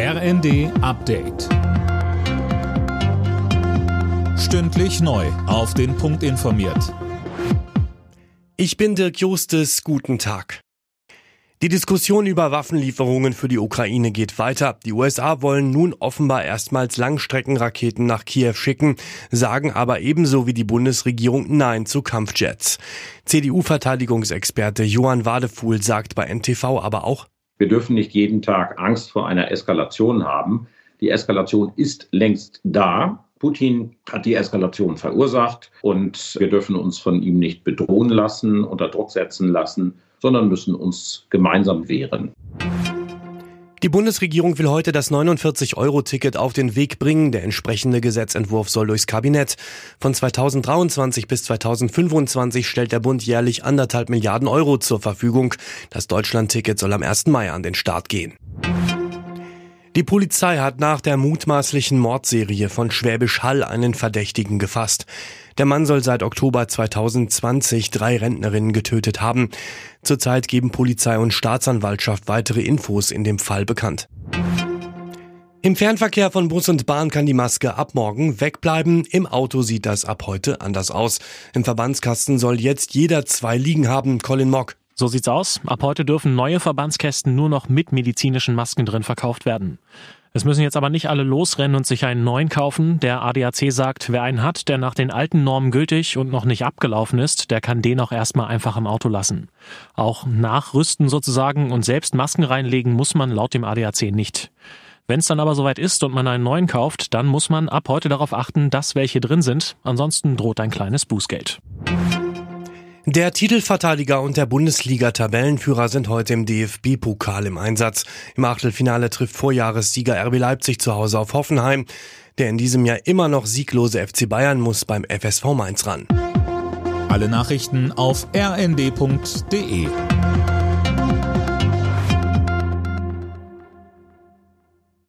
RND Update. Stündlich neu. Auf den Punkt informiert. Ich bin Dirk Justes. Guten Tag. Die Diskussion über Waffenlieferungen für die Ukraine geht weiter. Die USA wollen nun offenbar erstmals Langstreckenraketen nach Kiew schicken, sagen aber ebenso wie die Bundesregierung Nein zu Kampfjets. CDU-Verteidigungsexperte Johann Wadefuhl sagt bei NTV aber auch, wir dürfen nicht jeden Tag Angst vor einer Eskalation haben. Die Eskalation ist längst da. Putin hat die Eskalation verursacht und wir dürfen uns von ihm nicht bedrohen lassen, unter Druck setzen lassen, sondern müssen uns gemeinsam wehren. Die Bundesregierung will heute das 49-Euro-Ticket auf den Weg bringen. Der entsprechende Gesetzentwurf soll durchs Kabinett. Von 2023 bis 2025 stellt der Bund jährlich anderthalb Milliarden Euro zur Verfügung. Das Deutschland-Ticket soll am 1. Mai an den Start gehen. Die Polizei hat nach der mutmaßlichen Mordserie von Schwäbisch Hall einen Verdächtigen gefasst. Der Mann soll seit Oktober 2020 drei Rentnerinnen getötet haben. Zurzeit geben Polizei und Staatsanwaltschaft weitere Infos in dem Fall bekannt. Im Fernverkehr von Bus und Bahn kann die Maske ab morgen wegbleiben. Im Auto sieht das ab heute anders aus. Im Verbandskasten soll jetzt jeder zwei liegen haben. Colin Mock. So sieht's aus. Ab heute dürfen neue Verbandskästen nur noch mit medizinischen Masken drin verkauft werden. Es müssen jetzt aber nicht alle losrennen und sich einen neuen kaufen. Der ADAC sagt, wer einen hat, der nach den alten Normen gültig und noch nicht abgelaufen ist, der kann den auch erstmal einfach im Auto lassen. Auch nachrüsten sozusagen und selbst Masken reinlegen muss man laut dem ADAC nicht. Wenn es dann aber soweit ist und man einen neuen kauft, dann muss man ab heute darauf achten, dass welche drin sind. Ansonsten droht ein kleines Bußgeld. Der Titelverteidiger und der Bundesliga-Tabellenführer sind heute im DFB-Pokal im Einsatz. Im Achtelfinale trifft Vorjahressieger RB Leipzig zu Hause auf Hoffenheim. Der in diesem Jahr immer noch sieglose FC Bayern muss beim FSV Mainz ran. Alle Nachrichten auf rnd.de